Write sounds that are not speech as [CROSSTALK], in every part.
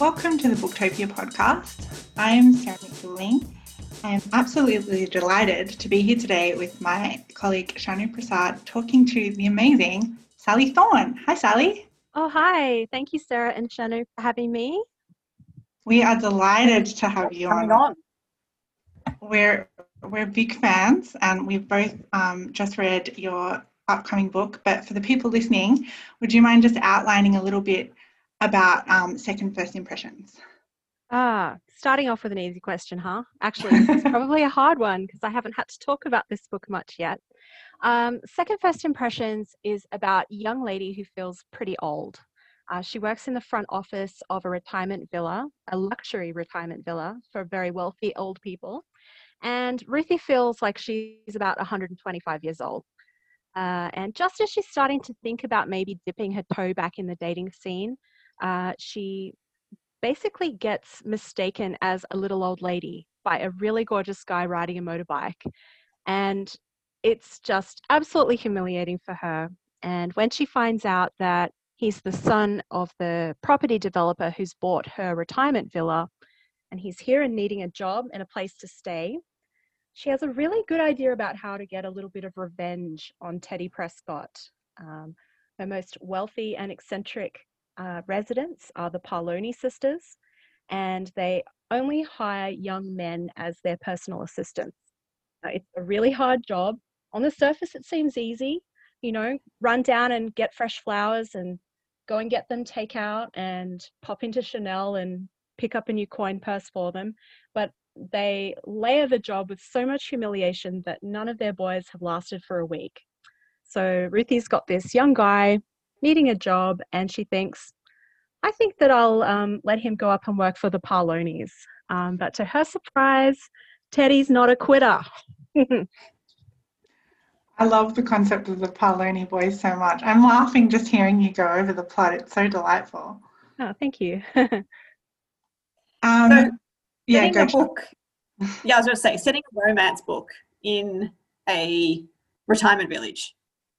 Welcome to the Booktopia podcast. I am Sarah McDuling. I am absolutely delighted to be here today with my colleague Shanu Prasad talking to the amazing Sally Thorne. Hi, Sally. Oh, hi. Thank you, Sarah and Shanu, for having me. We are delighted to have you on. on. We're we're big fans, and we've both um, just read your upcoming book. But for the people listening, would you mind just outlining a little bit about um, second first impressions? Ah, starting off with an easy question, huh? Actually, [LAUGHS] it's probably a hard one because I haven't had to talk about this book much yet. Um, second first impressions is about a young lady who feels pretty old. Uh, she works in the front office of a retirement villa, a luxury retirement villa for very wealthy old people. And Ruthie feels like she's about 125 years old. Uh, and just as she's starting to think about maybe dipping her toe back in the dating scene, uh, she basically gets mistaken as a little old lady by a really gorgeous guy riding a motorbike. And it's just absolutely humiliating for her. And when she finds out that he's the son of the property developer who's bought her retirement villa, and he's here and needing a job and a place to stay, she has a really good idea about how to get a little bit of revenge on Teddy Prescott. Um, her most wealthy and eccentric uh, residents are the Parloni sisters, and they only hire young men as their personal assistants. Uh, it's a really hard job. On the surface, it seems easy. You know, run down and get fresh flowers and go and get them takeout and pop into Chanel and pick up a new coin purse for them. But they layer the job with so much humiliation that none of their boys have lasted for a week. So Ruthie's got this young guy needing a job, and she thinks, I think that I'll um, let him go up and work for the Parlonis. Um, but to her surprise, Teddy's not a quitter. [LAUGHS] I love the concept of the Parloni boys so much. I'm laughing just hearing you go over the plot. It's so delightful. Oh, thank you. [LAUGHS] um, So, yeah, setting go a book. Yeah, I was going to say, setting a romance book in a retirement village.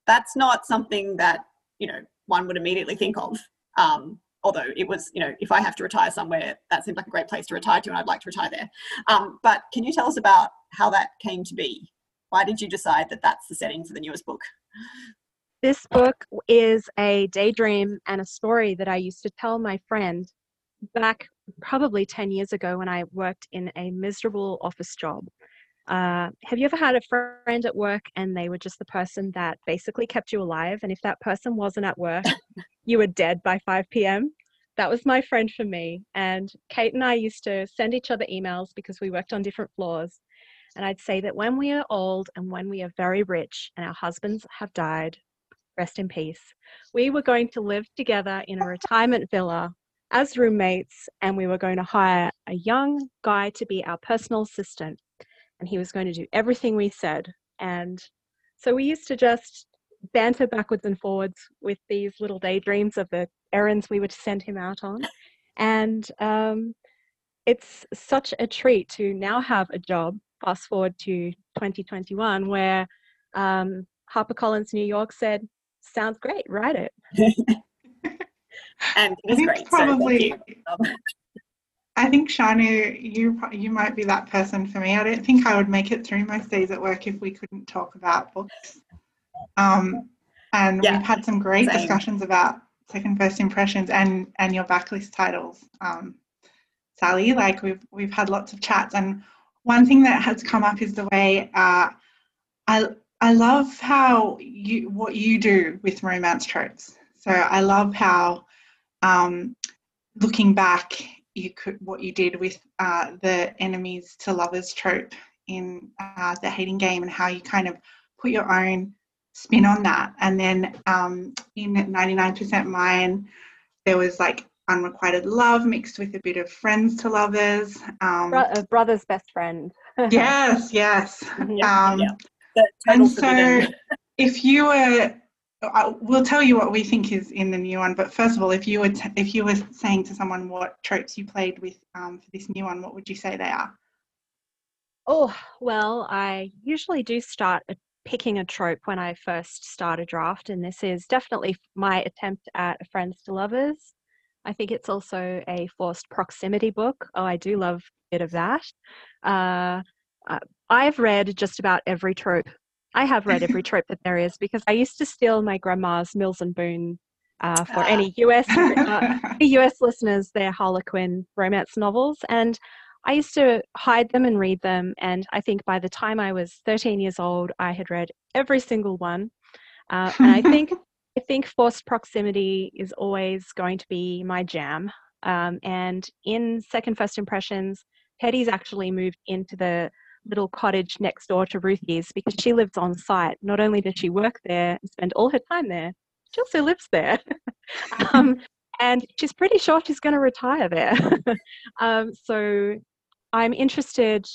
That's not something that you know one would immediately think of. Um, although it was, you know, if I have to retire somewhere, that seems like a great place to retire to, and I'd like to retire there. Um, but can you tell us about how that came to be? Why did you decide that that's the setting for the newest book? This book is a daydream and a story that I used to tell my friend back probably 10 years ago when I worked in a miserable office job. Uh, have you ever had a friend at work and they were just the person that basically kept you alive? And if that person wasn't at work, [COUGHS] you were dead by 5 p.m.? That was my friend for me. And Kate and I used to send each other emails because we worked on different floors. And I'd say that when we are old and when we are very rich and our husbands have died, rest in peace, we were going to live together in a retirement villa as roommates and we were going to hire a young guy to be our personal assistant and he was going to do everything we said and so we used to just banter backwards and forwards with these little daydreams of the errands we would send him out on and um, it's such a treat to now have a job fast forward to 2021 where um, harpercollins new york said sounds great write it [LAUGHS] And I it's think great. probably. So thank you. [LAUGHS] I think Shanu, you you might be that person for me. I don't think I would make it through most days at work if we couldn't talk about books. Um, and Yeah, we've had some great same. discussions about second first impressions and and your backlist titles, um, Sally. Like we've we've had lots of chats, and one thing that has come up is the way uh, I I love how you what you do with romance tropes. So I love how um, looking back, you could what you did with uh, the enemies to lovers trope in uh, the hating game, and how you kind of put your own spin on that. And then um, in 99% Mine, there was like unrequited love mixed with a bit of friends to lovers. Um, Bro- brother's best friend [LAUGHS] yes, yes. Yeah, Um, yeah. And so, if you were, I- we'll tell you what we think is in the new one. But first of all, if you were t- if you were saying to someone what tropes you played with um, for this new one, what would you say they are? Oh, well, I usually do start picking a trope when I first start a draft, and this is definitely my attempt at a friends to lovers. I think it's also a forced proximity book. Oh, I do love a bit of that. Uh I've read just about every trope. I have read every [LAUGHS] trope that there is because I used to steal my grandma's Mills and Boon uh, for any US uh, [LAUGHS] US listeners, their Harlequin romance novels, and I used to hide them and read them. And I think by the time I was 13 years old, I had read every single one. Uh, and I think [LAUGHS] I think forced proximity is always going to be my jam. Um, and in Second First Impressions, Teddy's actually moved into the little cottage next door to Ruthie's because she lives on site. Not only does she work there and spend all her time there, she also lives there. [LAUGHS] um, and she's pretty sure she's going to retire there. [LAUGHS] um, so I'm interested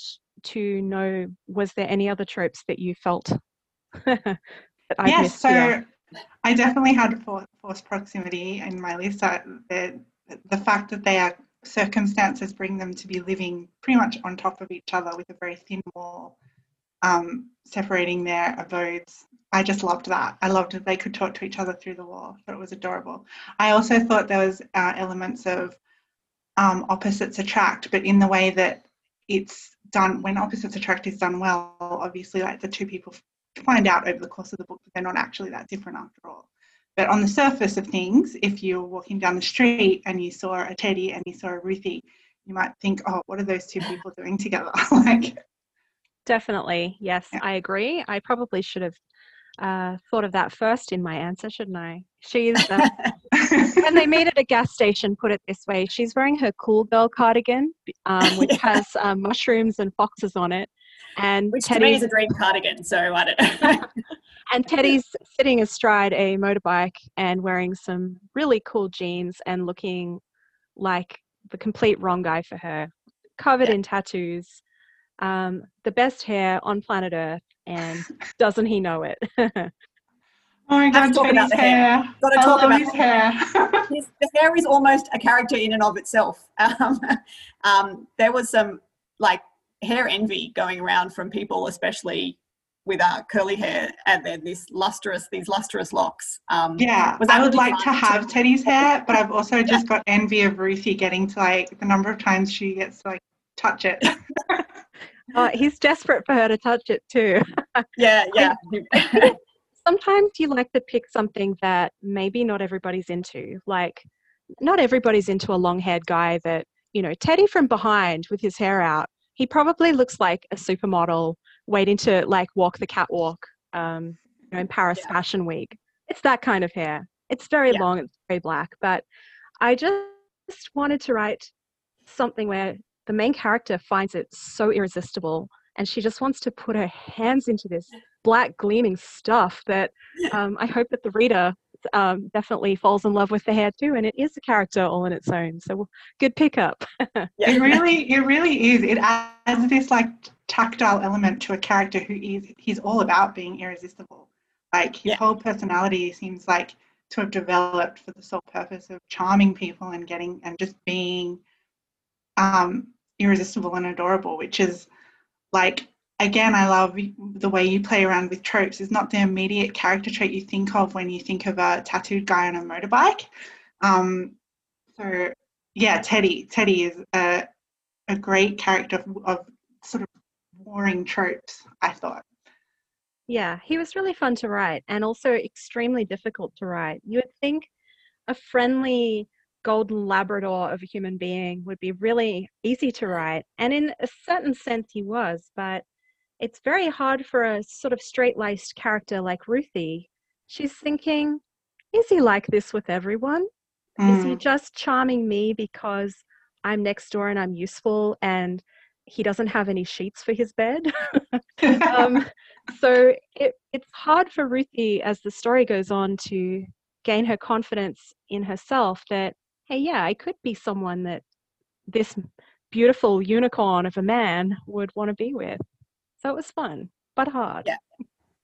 to know was there any other tropes that you felt [LAUGHS] that I yes, so here? I definitely had forced proximity in my list. the, the fact that they are circumstances bring them to be living pretty much on top of each other with a very thin wall um, separating their abodes. I just loved that. I loved that they could talk to each other through the wall. I thought it was adorable. I also thought there was uh, elements of um, opposites attract, but in the way that it's done when opposites attract is done well. Obviously, like the two people find out over the course of the book that they're not actually that different after all. But on the surface of things, if you're walking down the street and you saw a Teddy and you saw a Ruthie, you might think, oh, what are those two people doing together? [LAUGHS] like, definitely, yes, yeah. I agree. I probably should have uh, thought of that first in my answer, shouldn't I? She's uh, when they meet at a gas station. Put it this way: she's wearing her cool girl cardigan, um, which [LAUGHS] yeah. has um, mushrooms and foxes on it, and which Teddy, to me is a dream cardigan. So I don't know. [LAUGHS] and Teddy's sitting astride a motorbike and wearing some really cool jeans and looking like the complete wrong guy for her, covered yeah. in tattoos, um, the best hair on planet Earth, and doesn't he know it? [LAUGHS] Oh my god, talk about the hair. hair. Got to talk about his hair. [LAUGHS] his, the hair is almost a character in and of itself. Um, um, there was some like hair envy going around from people, especially with uh, curly hair and then this lustrous, these lustrous locks. Um, yeah, I would like to have Teddy's hair, but I've also [LAUGHS] just got envy of Ruthie getting to like the number of times she gets to like touch it. [LAUGHS] oh, he's desperate for her to touch it too. [LAUGHS] yeah, yeah. sometimes you like to pick something that maybe not everybody's into. Like, not everybody's into a long haired guy that, you know, Teddy from behind with his hair out he probably looks like a supermodel waiting to like walk the catwalk um, you know, in Paris yeah. Fashion Week. It's that kind of hair. It's very yeah. long, it's very black, but I just wanted to write something where the main character finds it so irresistible and she just wants to put her hands into this black gleaming stuff that [LAUGHS] um, I hope that the reader um, definitely falls in love with the hair too, and it is a character all in its own. So good pickup. [LAUGHS] yeah. It really, it really is. It adds this like tactile element to a character who is he's all about being irresistible. Like his yeah. whole personality seems like to have developed for the sole purpose of charming people and getting and just being um, irresistible and adorable, which is like again, I love the way you play around with tropes. It's not the immediate character trait you think of when you think of a tattooed guy on a motorbike. Um, so yeah, Teddy. Teddy is a, a great character of, of sort of warring tropes. I thought. Yeah, he was really fun to write and also extremely difficult to write. You would think a friendly golden Labrador of a human being would be really easy to write. And in a certain sense, he was, but it's very hard for a sort of straight laced character like Ruthie. She's thinking, is he like this with everyone? Mm. Is he mm. just charming me because I'm next door and I'm useful and he doesn't have any sheets for his bed? [LAUGHS] um, so it, it's hard for Ruthie as the story goes on to gain her confidence in herself that, hey, yeah, I could be someone that this beautiful unicorn of a man would want to be with. So it was fun, but hard. Yeah.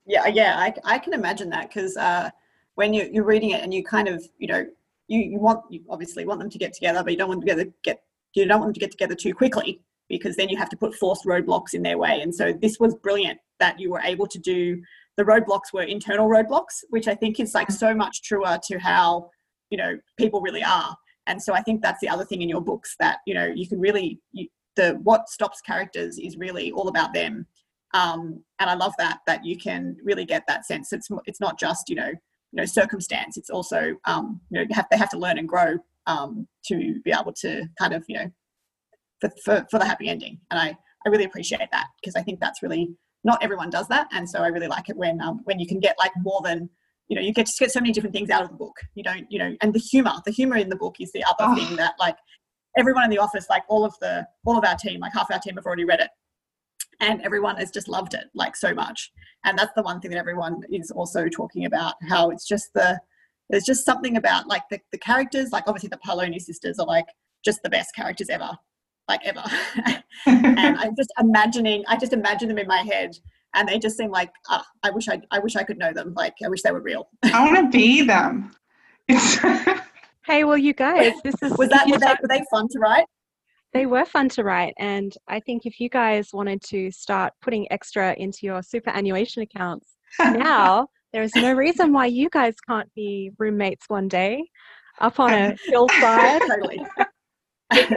Yeah, yeah, I, I can imagine that because uh, when you, you're reading it and you kind of, you know, you, you want, you obviously want them to get together, but you don't want them to get, get, you don't want them to get together too quickly because then you have to put forced roadblocks in their way. And so this was brilliant that you were able to do, the roadblocks were internal roadblocks, which I think is like so much truer to how, you know, people really are and so i think that's the other thing in your books that you know you can really you, the what stops characters is really all about them um, and i love that that you can really get that sense. It's it's not just you know you know circumstance. It's also um, you know have, they have to learn and grow um, to be able to kind of you know for, for, for the happy ending. And i i really appreciate that because i think that's really not everyone does that. And so i really like it when um, when you can get like more than you know you get to get so many different things out of the book. You don't you know and the humor the humor in the book is the other oh. thing that like everyone in the office like all of the all of our team like half our team have already read it and everyone has just loved it like so much. And that's the one thing that everyone is also talking about how it's just the there's just something about like the, the characters like obviously the Parloni sisters are like just the best characters ever like ever. [LAUGHS] And i'm just imagining i just imagine them in my head and they just seem like oh, i wish i i wish i could know them like i wish they were real. I want to be them. [LAUGHS] [LAUGHS] Hey well you guys this is was that were they, were they fun to write they were fun to write. And I think if you guys wanted to start putting extra into your superannuation accounts now, [LAUGHS] there is no reason why you guys can't be roommates one day up on a [LAUGHS] hillside. [LAUGHS] totally.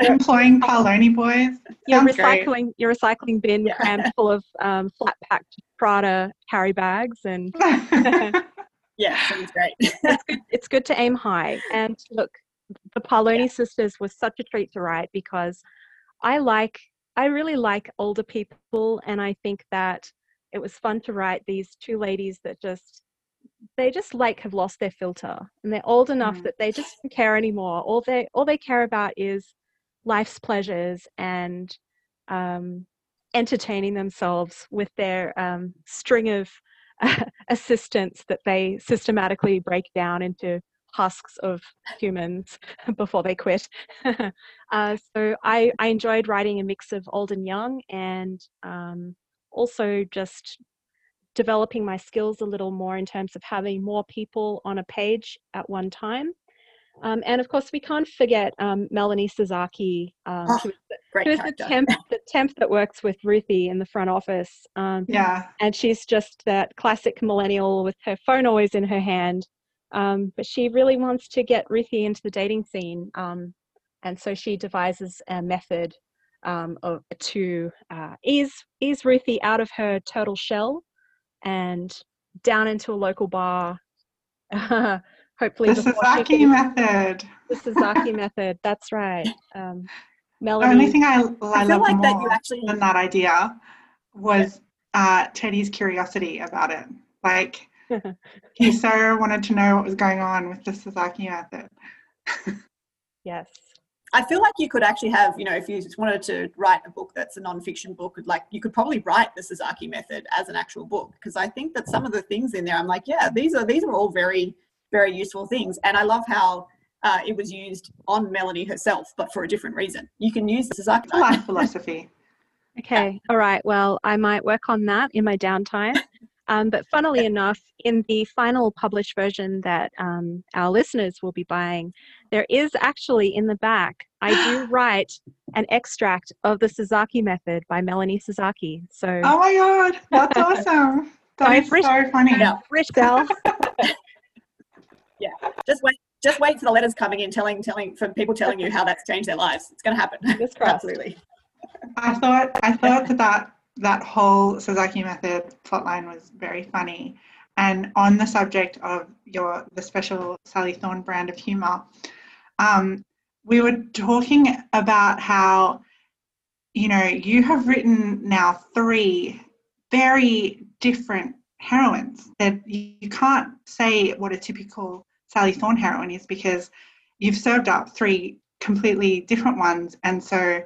Employing Parloni boys. Your recycling, great. your recycling bin yeah. crammed full of um, flat packed Prada carry bags and. yeah, sounds great. it's, good, it's good to aim high. And look, the Parloni yeah. sisters was such a treat to write because I like I really like older people and I think that it was fun to write these two ladies that just they just like have lost their filter and they're old enough mm. that they just don't care anymore. All they all they care about is life's pleasures and um, entertaining themselves with their um, string of [LAUGHS] assistants that they systematically break down into husks of humans [LAUGHS] before they quit. [LAUGHS] uh, so I, I enjoyed writing a mix of old and young and um, also just developing my skills a little more in terms of having more people on a page at one time. Um, and of course, we can't forget um, Melanie Sasaki, um, oh, who, is the temp, the temp that works with Ruthie in the front office. Um, yeah. And she's just that classic millennial with her phone always in her hand, um, but she really wants to get Ruthie into the dating scene. Um, and so she devises a method um, of, to uh, ease, ease Ruthie out of her turtle shell and down into a local bar. [LAUGHS] Hopefully, the Sasaki can, method. The Sasaki method. That's right. Um, Melanie. The only thing I, I, I love like more that you actually... than that idea was uh, Teddy's curiosity about it. Like he [LAUGHS] so wanted to know what was going on with the Sasaki method. yes. I feel like you could actually have, you know, if you just wanted to write a book that's a non-fiction book, like you could probably write the Sasaki method as an actual book because I think that some of the things in there, I'm like, yeah, these are these are all very very useful things, and I love how uh, it was used on Melanie herself, but for a different reason. You can use the Sasaki life philosophy. Okay, all right. Well, I might work on that in my downtime. Um, but funnily enough, in the final published version that um, our listeners will be buying, there is actually in the back, I do [GASPS] write an extract of the Sasaki method by Melanie Sasaki. So, oh my god, that's [LAUGHS] awesome! That's so funny. Yeah, Rich Bell. yeah, just wait. Just wait for the letters coming in, telling, telling, from people telling you how that's changed their lives. It's going to happen. [LAUGHS] Absolutely. I thought, I thought that that that whole Sasaki method plotline was very funny. And on the subject of your the special Sally Thorne brand of humor, um, we were talking about how you know you have written now three very different heroines that you can't say what a typical Sally Thorne heroine is because you've served up three completely different ones, and so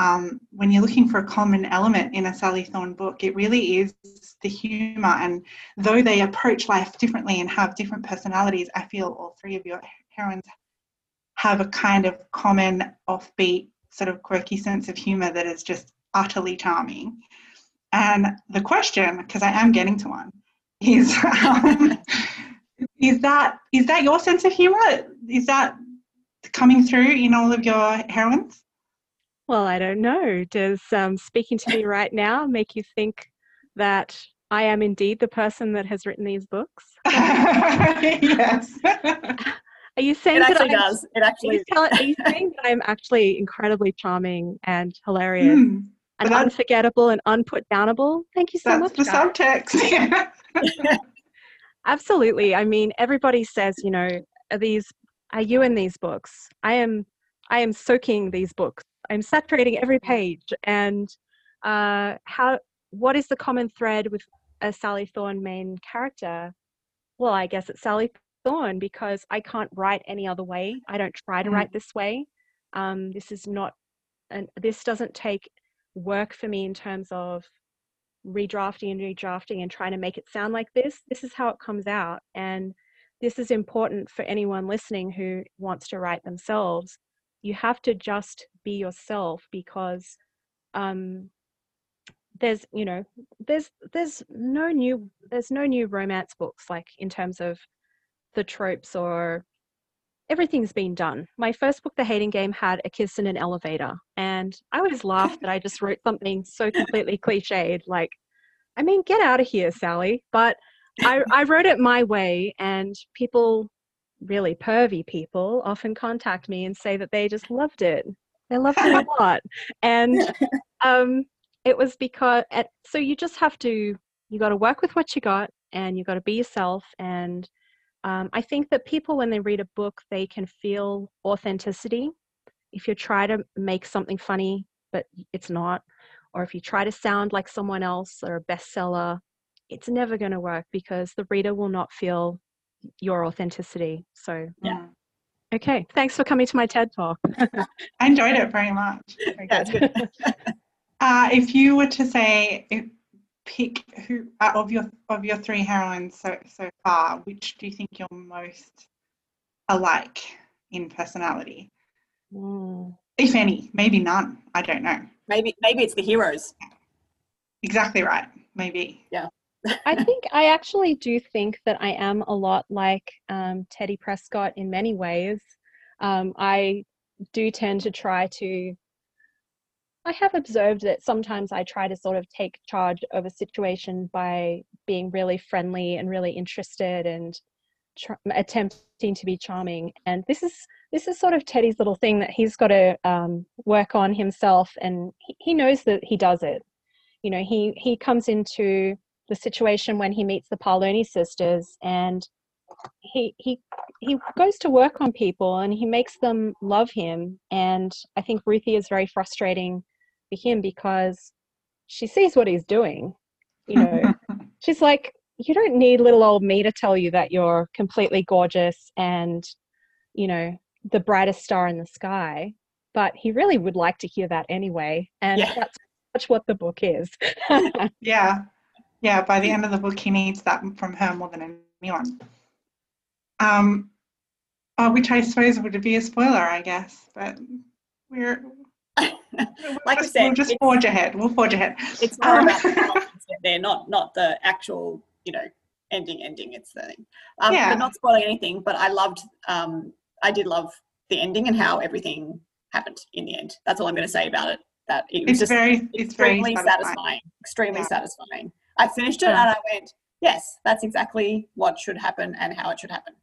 um, when you're looking for a common element in a Sally Thorne book, it really is the humour. And though they approach life differently and have different personalities, I feel all three of your heroines have a kind of common, offbeat, sort of quirky sense of humour that is just utterly charming. And the question, because I am getting to one, is [LAUGHS] um, is that is that your sense of humour? Is that coming through in all of your heroines? Well, I don't know. Does um, speaking to me right now make you think that I am indeed the person that has written these books? [LAUGHS] yes. [LAUGHS] Are you saying It that actually I'm, does. It Are actually. you, tell, are you [LAUGHS] saying that I'm actually incredibly charming and hilarious Mm, and unforgettable and unputdownable? Thank you so that's much. the guys. subtext. Yeah. Absolutely. I mean, everybody says, you know, are these are you in these books? I am I am soaking these books. I'm saturating every page. And uh how what is the common thread with a Sally Thorne main character? Well, I guess it's Sally Thorne because I can't write any other way. I don't try to Mm. write this way. Um this is not and this doesn't take work for me in terms of redrafting and redrafting and trying to make it sound like this. This is how it comes out. And this is important for anyone listening who wants to write themselves. You have to just be yourself because um, there's, you know, there's there's no new there's no new romance books like in terms of the tropes or everything's been done. My first book, The Hating Game, had a kiss in an elevator, and I always laugh that I just wrote something so completely cliched. Like, I mean, get out of here, Sally. But I, I wrote it my way, and people, really pervy people, often contact me and say that they just loved it. They loved it a [LAUGHS] lot, and [LAUGHS] um, it was because. At, so you just have to. You got to work with what you got, and you got to be yourself, and um, I think that people, when they read a book, they can feel authenticity. If you try to make something funny, but it's not, or if you try to sound like someone else or a bestseller, it's never going to work because the reader will not feel your authenticity. So, Yeah. Mm. okay, thanks for coming to my TED talk. [LAUGHS] I enjoyed it very much. [LAUGHS] Very Yeah, it's good. [LAUGHS] Uh, if you were to say, if, pick who uh, of your of your three heroines so so far, which do you think you're most alike in personality, Mm. if any? Maybe none. I don't know. maybe maybe it's the heroes. Exactly right. Maybe. I think I actually do think that I am a lot like um, Teddy Prescott in many ways. Um, I do tend to try to. I have observed that sometimes I try to sort of take charge of a situation by being really friendly and really interested and tr- attempting to be charming. And this is this is sort of Teddy's little thing that he's got to um, work on himself, and he, he knows that he does it. You know, he he comes into the situation when he meets the Parloni sisters and he he he goes to work on people and he makes them love him and I think Ruthie is very frustrating for him because she sees what he's doing you know [LAUGHS] she's like you don't need little old me to tell you that you're completely gorgeous and you know the brightest star in the sky but he really would like to hear that anyway and Yeah. that's that's what the book is [LAUGHS] yeah. Yeah. By the end of the book, he needs that from her more than anyone. Um, uh, which I suppose would be a spoiler, I guess. But we're [LAUGHS] like I said, we'll just forge ahead. We'll forge ahead. It's more Um, about [LAUGHS] the there, not not the actual, you know, ending. Ending. It's the. Um, Yeah. But not spoiling anything. But I loved. Um, I did love the ending and how everything happened in the end. That's all I'm going to say about it. That it was It's just very, it's very extremely satisfying. satisfying. Extremely Yeah. satisfying. I finished it Yeah. and I went, yes, that's exactly what should happen and how it should happen.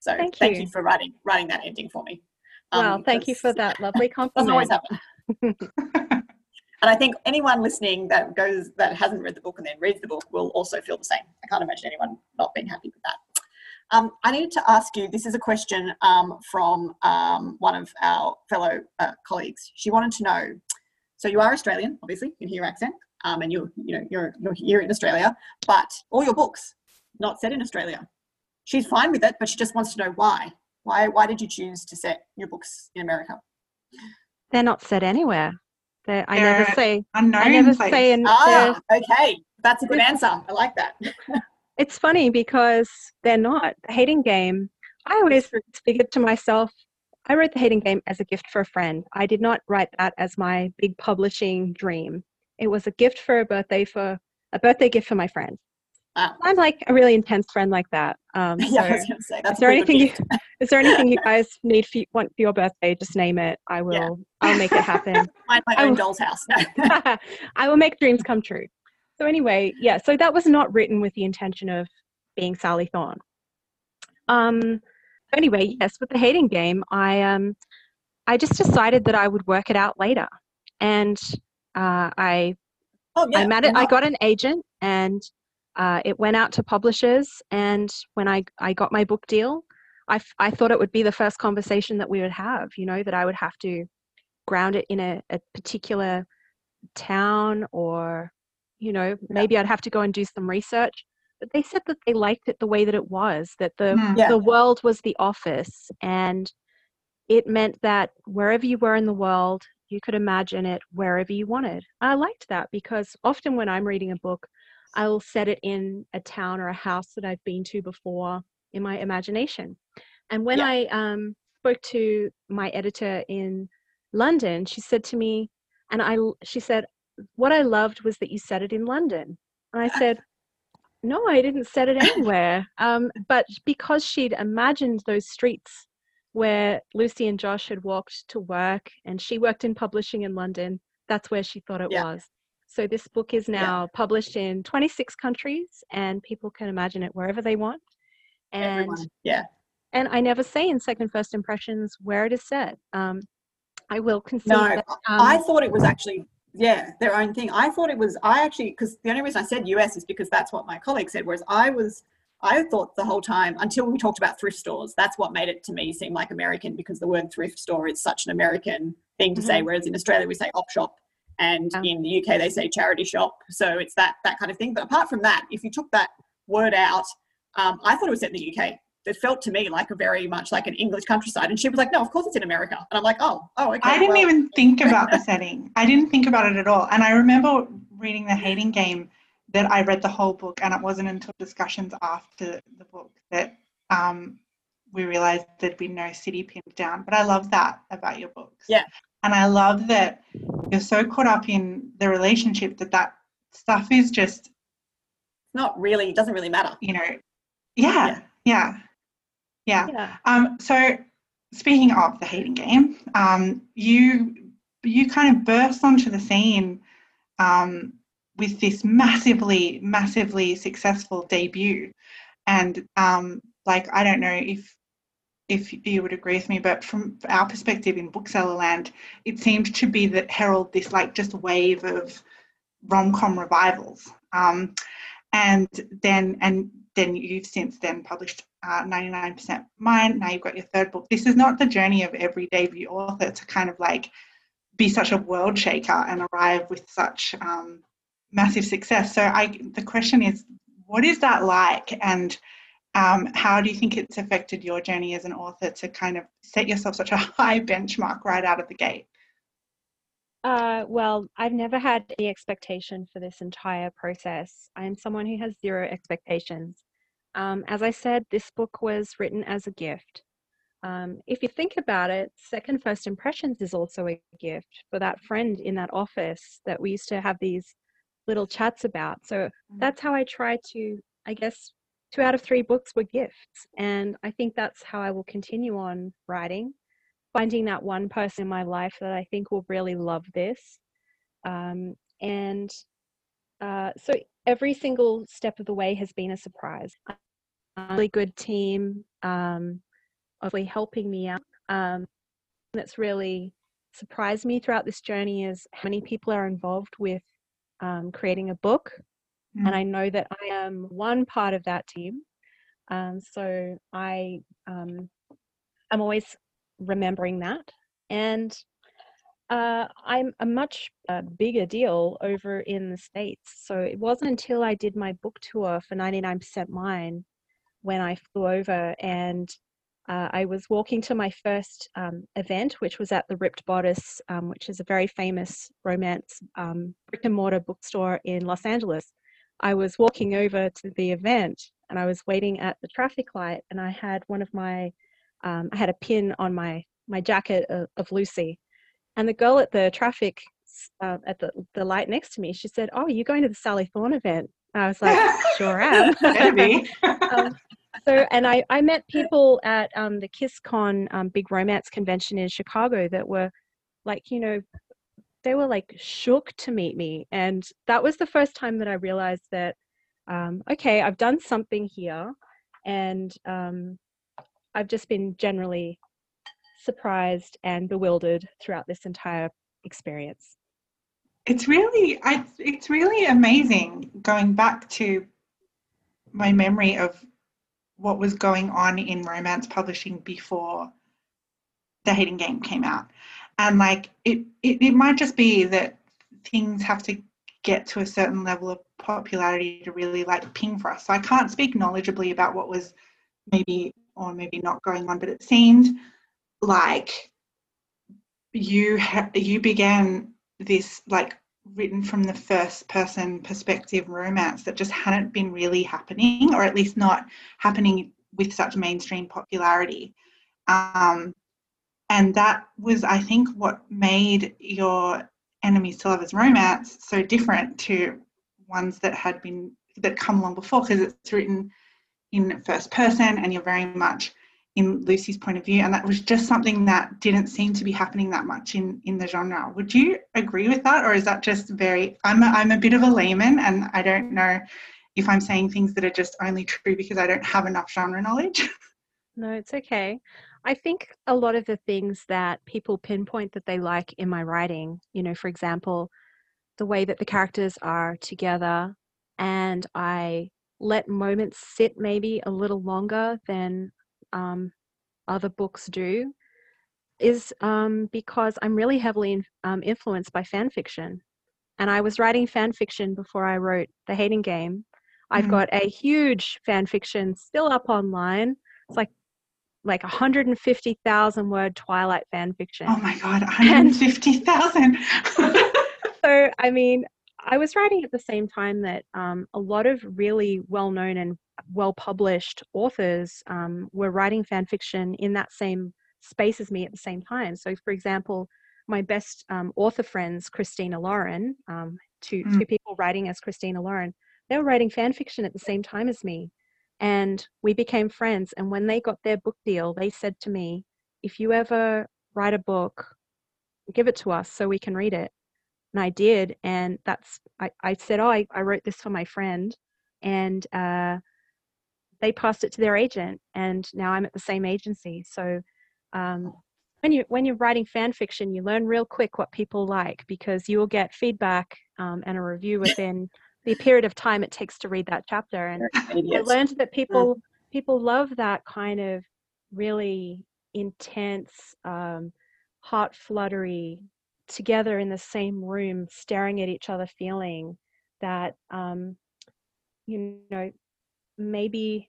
So Thank thank, you. you. for writing writing that ending for me. well Um, thank you for that lovely [LAUGHS] Doesn't always compliment happen. And I think anyone listening that goes that hasn't read the book and then reads the book will also feel the same. I can't imagine anyone not being happy with that. Um, I needed to ask you. This is a question um, from um, one of our fellow uh, colleagues. She wanted to know. So you are Australian, obviously, you can hear your accent, um, and you're you know you're you're here in Australia, but all your books not set in Australia. She's fine with it, but she just wants to know why. Why why did you choose to set your books in America? they're not set anywhere they i They're never say Unknown i never place. say in Ah, okay, that's a good answer. I like that. [LAUGHS] it's funny because they're not the hating game i always figured to myself i wrote the hating game as a gift for a friend i did not write that as my big publishing dream it was a gift for a birthday for a birthday gift for my friend Ah. i'm like a really intense friend like that um [LAUGHS] yeah, I was to say that's is there anything you, [LAUGHS] is there anything you guys need for, want for your birthday just name it i will i'll make it happen [LAUGHS] Find my I own will- doll's house. I will make dreams come true. So anyway, yeah, so that was not written with the intention of being Sally Thorne. Um, anyway, yes, with the hating game, I um, I just decided that I would work it out later, and uh, I Oh yeah. I met it. I got an agent, and uh, it went out to publishers. And when I I got my book deal, I f- I thought it would be the first conversation that we would have. You know, that I would have to ground it in a, a particular town, or you know, maybe I'd have to go and do some research. But they said that they liked it the way that it was. That the Hmm. Yeah. the world was the office, and it meant that wherever you were in the world, you could imagine it wherever you wanted. I liked that because often when I'm reading a book, I will set it in a town or a house that I've been to before in my imagination. And when Yeah. I um, spoke to my editor in London, she said to me, and I, she said, what I loved was that you said it in London. And I said, [LAUGHS] no, I didn't set it anywhere. Um, but because she'd imagined those streets where Lucy and Josh had walked to work, and she worked in publishing in London, that's where she thought it Yeah. was. So this book is now published in 26 countries, and people can imagine it wherever they want. And Everyone. Yeah. and I never say in second first impressions where it is set. Um, I will concede No, that. Um, I thought it was actually yeah their own thing. I thought it was I actually because the only reason I said US is because that's what my colleague said. Whereas I was I thought the whole time until we talked about thrift stores. That's what made it to me seem like American because the word thrift store is such an American thing to say. Whereas in Australia we say op shop, and Mm-hmm. Yeah. in the UK they say charity shop. So it's that that kind of thing. But apart from that, if you took that word out, um, I thought it was set in the UK. It felt to me like a very much like an English countryside, and she was like, "No, of course it's in America." And I'm like, "Oh, oh, okay." I didn't well, even think about the [LAUGHS] setting. I didn't think about it at all. And I remember reading The Hating Game that I read the whole book, and it wasn't until discussions after the book that um, we realized there'd be no city pinned down. But I love that about your books. Yeah. And I love that you're so caught up in the relationship that that stuff is just, not really it doesn't really matter you know, yeah, yeah, yeah. yeah. Um, so speaking of the hating game, um, you you kind of burst onto the scene um, with this massively, massively successful debut, and um, like I don't know if if you would agree with me, but from our perspective in bookseller land, it seemed to be that herald this like just wave of rom com revivals. Um, and then and then you've since then published uh, 99% mine. Now you've got your third book. This is not the journey of every debut author to kind of like be such a world shaker and arrive with such um, massive success. So I, the question is, what is that like, and um, how do you think it's affected your journey as an author to kind of set yourself such a [LAUGHS] high benchmark right out of the gate? Uh, well, I've never had any expectation for this entire process. I am someone who has zero expectations. Um, as I said, this book was written as a gift. Um, if you think about it, Second First Impressions is also a gift for that friend in that office that we used to have these little chats about. So that's how I try to, I guess, two out of three books were gifts. And I think that's how I will continue on writing finding that one person in my life that I think will really love this. Um, and uh, so every single step of the way has been a surprise. A really good team, um, obviously helping me out. Um, that's really surprised me throughout this journey is how many people are involved with um, creating a book. Mm. And I know that I am one part of that team. Um, so I, um, I'm always remembering that. And uh, I'm a much uh, bigger deal over in the States. So it wasn't until I did my book tour for 99% Mine when I flew over and uh, I was walking to my first um, event, which was at the Ripped Bodice, um, which is a very famous romance um, brick and mortar bookstore in Los Angeles. I was walking over to the event and I was waiting at the traffic light, and I had one of my, um, I had a pin on my my jacket of, of Lucy, and the girl at the traffic uh, at the the light next to me, she said, "Oh, you're going to the Sally Thorne event?" I was like, "Sure [LAUGHS] am." Maybe. [LAUGHS] um, so and I, I met people at um, the KissCon um, big romance convention in Chicago that were like you know they were like shook to meet me and that was the first time that I realized that um, okay I've done something here and um, I've just been generally surprised and bewildered throughout this entire experience. It's really, I, it's really amazing going back to my memory of what was going on in romance publishing before the hating game came out. And like it, it it might just be that things have to get to a certain level of popularity to really like ping for us. So i can't speak knowledgeably about what was maybe or maybe not going on but it seemed like you ha- you began this like written from the first person perspective romance that just hadn't been really happening or at least not happening with such mainstream popularity. Um, and that was i think what made your enemies to lovers romance so different to ones that had been that come along before because it's written in first person and you're very much in Lucy's point of view, and that was just something that didn't seem to be happening that much in in the genre. Would you agree with that, or is that just very? I'm a, I'm a bit of a layman, and I don't know if I'm saying things that are just only true because I don't have enough genre knowledge. [LAUGHS] No, it's okay. I think a lot of the things that people pinpoint that they like in my writing, you know, for example, the way that the characters are together, and I let moments sit maybe a little longer than um, other books do is um, because I'm really heavily in, um, influenced by fan fiction. And I was writing fan fiction before I wrote The Hating Game. I've mm. got a huge fan fiction still up online. It's like like 150,000 word Twilight fan fiction. Oh my god, 150,000. [LAUGHS] [LAUGHS] so I mean, I was writing at the same time that um, a lot of really well known and well published authors um, were writing fan fiction in that same space as me at the same time. So, for example, my best um, author friends, Christina Lauren, um, two, mm. two people writing as Christina Lauren, they were writing fan fiction at the same time as me. And we became friends. And when they got their book deal, they said to me, if you ever write a book, give it to us so we can read it. And I did. And that's, I, I said, oh, I, I wrote this for my friend. And uh, they passed it to their agent, and now I'm at the same agency. So um, when you when you're writing fan fiction, you learn real quick what people like because you will get feedback um, and a review [LAUGHS] within the period of time it takes to read that chapter. And I learned that people people love that kind of really intense, um, heart fluttery, together in the same room, staring at each other, feeling that um, you know maybe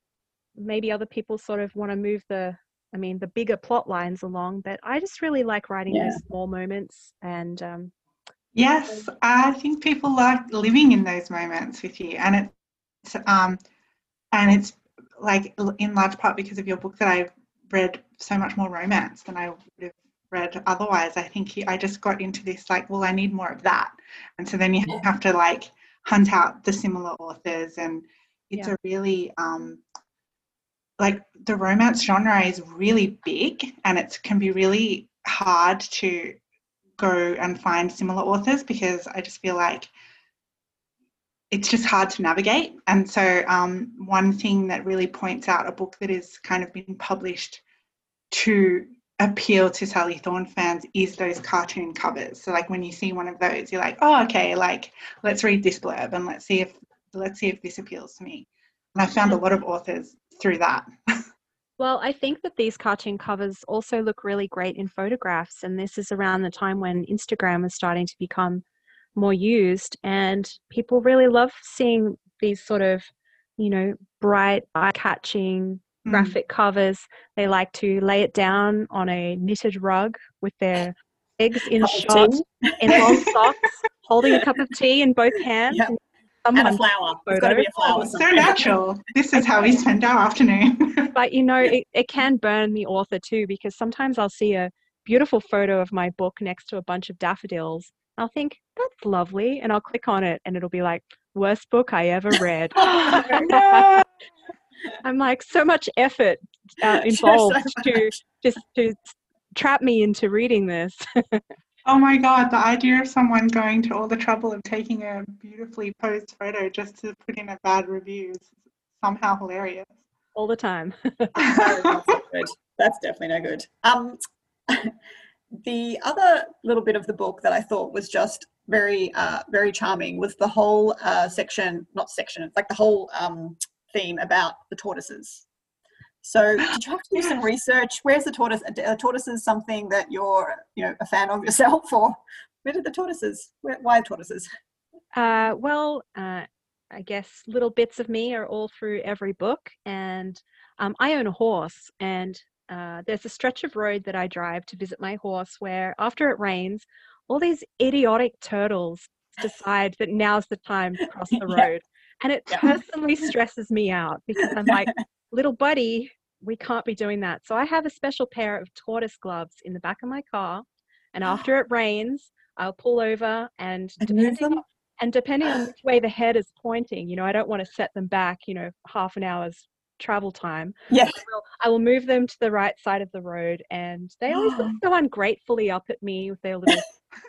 maybe other people sort of want to move the I mean the bigger plot lines along, but I just really like writing yeah. those small moments and um, Yes, I think people like living in those moments with you, and it's um, and it's like in large part because of your book that I've read so much more romance than I would have read otherwise. I think I just got into this like, well, I need more of that, and so then you have to like hunt out the similar authors, and it's yeah. a really um, like the romance genre is really big and it can be really hard to go and find similar authors because I just feel like it's just hard to navigate. And so, um, one thing that really points out a book that is kind of been published to appeal to Sally Thorne fans is those cartoon covers. So, like when you see one of those, you're like, oh, okay, like let's read this blurb and let's see if let's see if this appeals to me. And I found a lot of authors through that. [LAUGHS] Well, I think that these cartoon covers also look really great in photographs, and this is around the time when Instagram is starting to become more used, and people really love seeing these sort of, you know, bright, eye-catching mm. graphic covers. They like to lay it down on a knitted rug with their legs in shot, in long [LAUGHS] socks, holding a cup of tea in both hands, yep and a flower. It's got to be a flower. So natural. This is how we [LAUGHS] spend our afternoon. [LAUGHS] but you know, it, it can burn the author too because sometimes I'll see a beautiful photo of my book next to a bunch of daffodils. I'll think that's lovely, and I'll click on it, and it'll be like worst book I ever read. [GASPS] oh, I'm like so much effort uh, [LAUGHS] involved to just to trap me into reading this. [LAUGHS] Oh my god, the idea of someone going to all the trouble of taking a beautifully posed photo just to put in a bad review is somehow hilarious. all the time. [LAUGHS] that's, that's definitely no good. Um, the other little bit of the book that I thought was just very, uh, very charming was the whole uh, section, not section, it's like the whole um, theme about the tortoises. So did you have to do some research? Where's the tortoise? Are tortoises something that you're, you know, a fan of yourself, or where did the tortoises? Where, why tortoises? Uh, well, uh, I guess little bits of me are all through every book, and um, I own a horse, and uh, there's a stretch of road that I drive to visit my horse where, after it rains, all these idiotic turtles decide that now's the time to cross the [LAUGHS] road. And it yeah. personally stresses me out because I'm like, little buddy, we can't be doing that. So I have a special pair of tortoise gloves in the back of my car. And [GASPS] after it rains, I'll pull over and depending, and depending on which [GASPS] way the head is pointing, you know, I don't want to set them back, you know, half an hour's travel time. Yeah. I will, I will move them to the right side of the road and they always look [GASPS] so ungratefully up at me with their little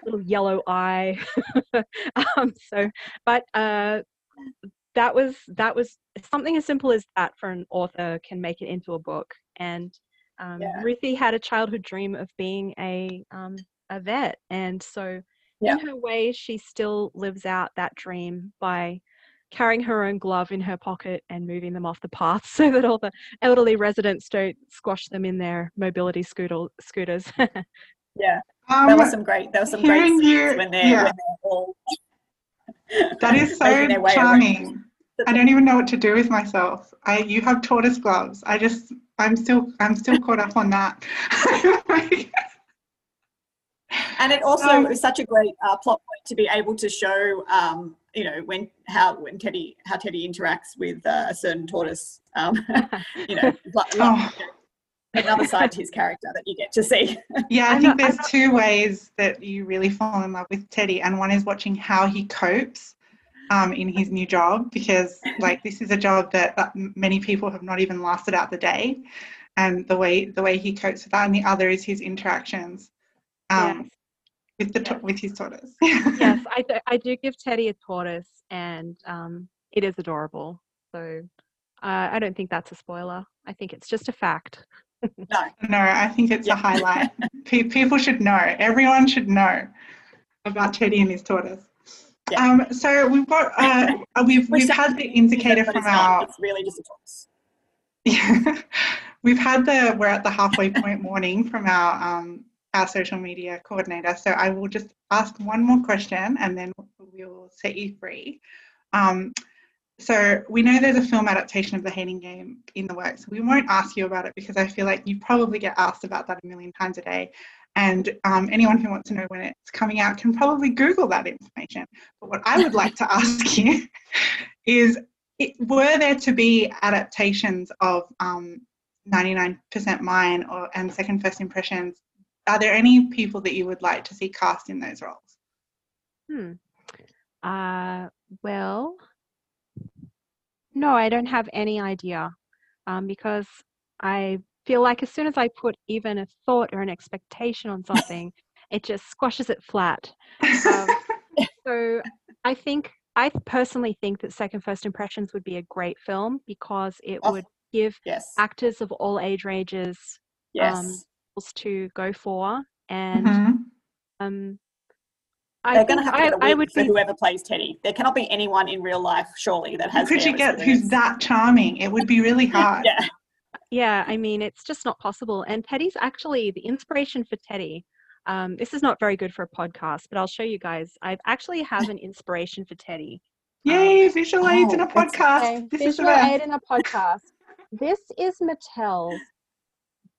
little yellow eye. [LAUGHS] um, so but uh that was that was something as simple as that for an author can make it into a book and um, yeah. Ruthie had a childhood dream of being a um, a vet and so yeah. in her way she still lives out that dream by carrying her own glove in her pocket and moving them off the path [LAUGHS] so that all the elderly residents don't squash them in their mobility scooter, scooters [LAUGHS] yeah um, there was some great there was some great scenes you, when they're yeah. when they're all that is [LAUGHS] so charming. I don't even know what to do with myself. I you have tortoise gloves. I just I'm still I'm still caught up on that. [LAUGHS] and it also um, is such a great uh, plot point to be able to show um, you know when how when Teddy how Teddy interacts with uh, a certain tortoise. Um, [LAUGHS] you know, like, oh. Another side to his character that you get to see. [LAUGHS] Yeah, I think there's two ways that you really fall in love with Teddy, and one is watching how he copes um, in his new job because, like, this is a job that, that many people have not even lasted out the day, and the way the way he copes with that, and the other is his interactions. Um, yes. With the yes. with his tortoise. yes, [LAUGHS] I, th- I do give Teddy a tortoise, and um, it is adorable. So uh, I don't think that's a spoiler. I think it's just a fact. No, no, I think it's yeah. a highlight. [LAUGHS] People should know. Everyone should know about Teddy and his tortoise. Yeah. Um, so we've got uh, uh we've we've had the indicator from our. It's really just a tortoise. Yeah, [LAUGHS] we've had the we're at the halfway point warning from our um, our social media coordinator. So I will just ask one more question and then we'll set you free. Um, so we know there's a film adaptation of the Hating Game in the works. We won't ask you about it because I feel like you probably get asked about that a million times a day. And um, anyone who wants to know when it's coming out can probably Google that information. But what I would like to [LAUGHS] ask you is it, were there to be adaptations of um, 99% Mine or and Second First Impressions, are there any people that you would like to see cast in those roles? Hmm. Uh, well, no, I don't have any idea um, because I feel like as soon as I put even a thought or an expectation on something, it just squashes it flat. Um, [LAUGHS] so I think, I personally think that Second First Impressions would be a great film because it oh, would give yes. actors of all age ranges yes. um, to go for. And mm-hmm. um, I They're going to have to get I, would for be, whoever plays Teddy. There cannot be anyone in real life, surely, that has. Could you get experience. who's that charming? It would be really [LAUGHS] hard. yeah. Yeah, I mean, it's just not possible. And Teddy's actually the inspiration for Teddy. Um, this is not very good for a podcast, but I'll show you guys. I actually have an inspiration for Teddy. Yay, um, visual aids oh, in a podcast. Okay. This visual aid in a podcast. this is Mattel's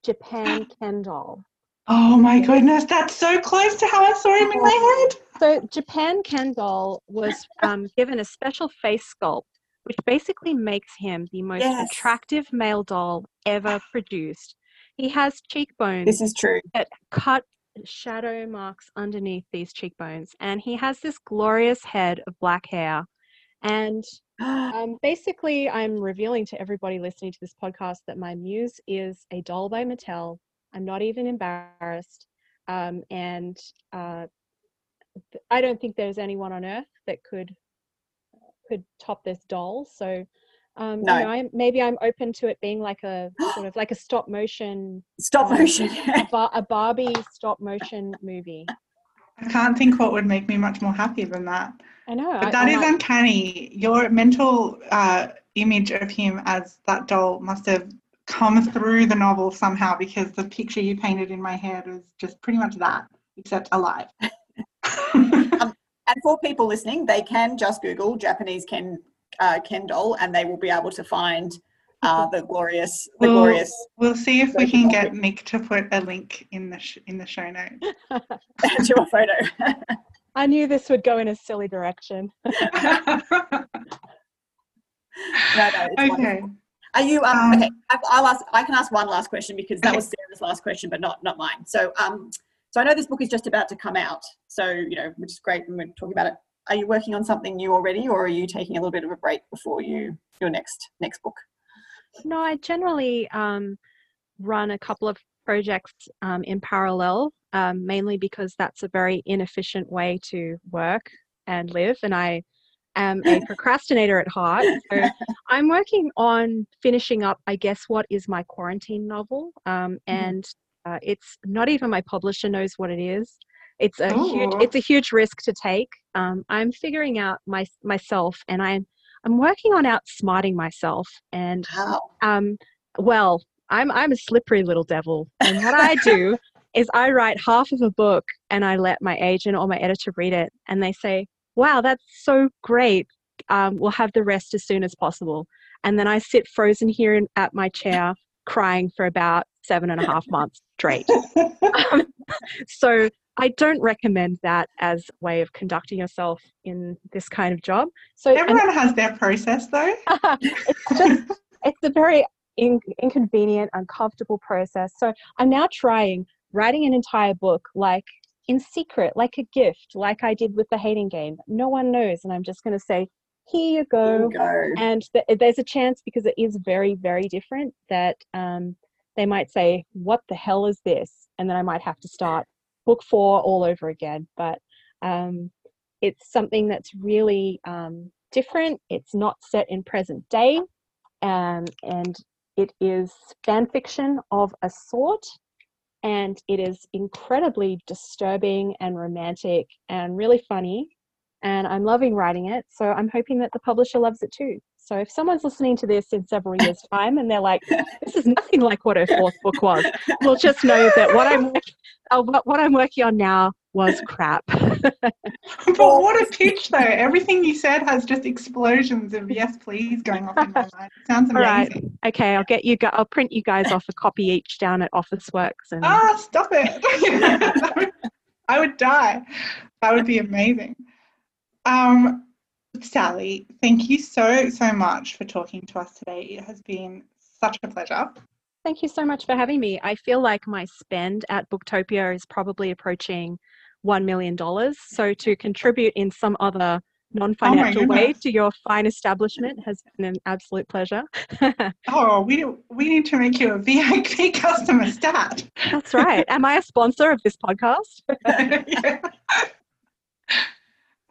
Japan [LAUGHS] Ken doll. Oh my goodness, that's so close to how I saw him in my head. So Japan Ken doll was um, given a special face sculpt, which basically makes him the most yes. attractive male doll ever [SIGHS] produced. He has cheekbones. This is true. That cut shadow marks underneath these cheekbones, and he has this glorious head of black hair. And [GASPS] um, basically, I'm revealing to everybody listening to this podcast that my muse is a doll by Mattel I'm not even embarrassed. Um, and uh, I don't think there's anyone on earth that could could top this doll. So Um, No. you know, I'm, maybe I'm open to it being like a [GASPS] sort of like a stop motion, Stop Um, motion. [LAUGHS] a, bar, a Barbie stop motion movie. I can't think what would make me much more happy than that. I know. But I- that I is might- uncanny. Your mental uh, image of him as that doll must have come through the novel somehow because the picture you painted in my head is just pretty much that, except alive. [LAUGHS] And for people listening, they can just Google Japanese Ken uh, Ken doll, and they will be able to find uh, the glorious, the Well, glorious we'll see if we can cool. get Nick to put a link in the sh- in the show notes. [LAUGHS] [LAUGHS] to a photo. I knew this would go in a silly direction. No, no, it's wonderful. Okay. Are you um, Um, okay? I- I'll ask. I can ask one last question because that was Sarah's last question, but not not mine. So um, so I know this book is just about to come out. So you know, which is great, and we're talking about it. Are you working on something new already, or are you taking a little bit of a break before you your next next book? No, I generally um, run a couple of projects um, in parallel, um, mainly because that's a very inefficient way to work and live. And I am a procrastinator at heart. So [LAUGHS] I'm working on finishing up, I guess, what is my quarantine novel. Um, and uh, it's not even my publisher knows what it is. It's a huge. It's a huge risk to take. Um, I'm figuring out my myself, and I'm I'm working on outsmarting myself. And Wow. um, well, I'm I'm a slippery little devil, and what I do [LAUGHS] is I write half of a book and I let my agent or my editor read it, and they say, "Wow, that's so great. Um, we'll have the rest as soon as possible." And then I sit frozen here in, at my chair, crying for about seven and a half months straight. Um, [LAUGHS] [LAUGHS] so I don't recommend that as a way of conducting yourself in this kind of job. So and- Everyone has their process though. [LAUGHS] it's just it's a very in, inconvenient uncomfortable process so i'm now trying writing an entire book like in secret like a gift like i did with the hating game. No one knows and i'm just going to say here you go. You go. and th- there's a chance because it is very very different that um, they might say what the hell is this? And then i might have to start book four all over again. But um, it's something that's really um, different. It's not set in present day um, and it is fan fiction of a sort and it is incredibly disturbing and romantic and really funny and I'm loving writing it. So I'm hoping that the publisher loves it too. So if someone's listening to this in several years' [LAUGHS] time and they're like, "This is nothing like what her fourth book was," we'll just know that what I'm uh, what, what I'm working on now was crap. [LAUGHS] But what a pitch [LAUGHS] though. Everything you said has just explosions of yes please going off in my [LAUGHS] mind. It sounds All right. amazing. okay, I'll get you. Go- I'll print you guys off a copy each down at Officeworks, and Ah, stop it. I would die. That would be amazing. Um, Sally, thank you so, so much for talking to us today. It has been such a pleasure. Thank you so much for having me. I feel like my spend at Booktopia is probably approaching $1 million. So to contribute in some other non financial way to your fine establishment has been an absolute pleasure. [LAUGHS] Oh, we we need to make you a VIP [LAUGHS] customer stat. That's right. Am I a sponsor of this podcast? [LAUGHS] Yeah.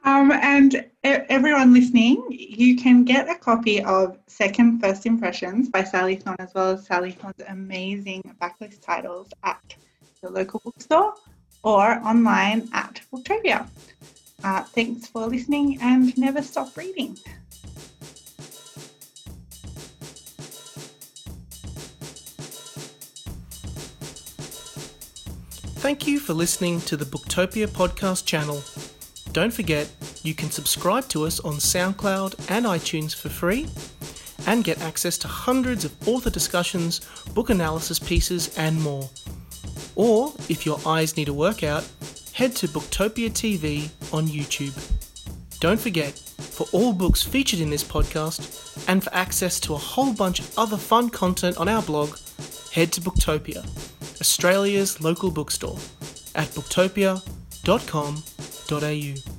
Um, and everyone listening, you can get a copy of Second First Impressions by Sally Thorne as well as Sally Thorne's amazing backlist titles at your local bookstore or online at Booktopia. Uh, thanks for listening and never stop reading. Thank you for listening to the Booktopia podcast channel. Don't forget, you can subscribe to us on SoundCloud and iTunes for free and get access to hundreds of author discussions, book analysis pieces, and more. Or, if your eyes need a workout, head to Booktopia TV on YouTube. Don't forget, for all books featured in this podcast and for access to a whole bunch of other fun content on our blog, head to Booktopia, Australia's local bookstore, at booktopia.com.au.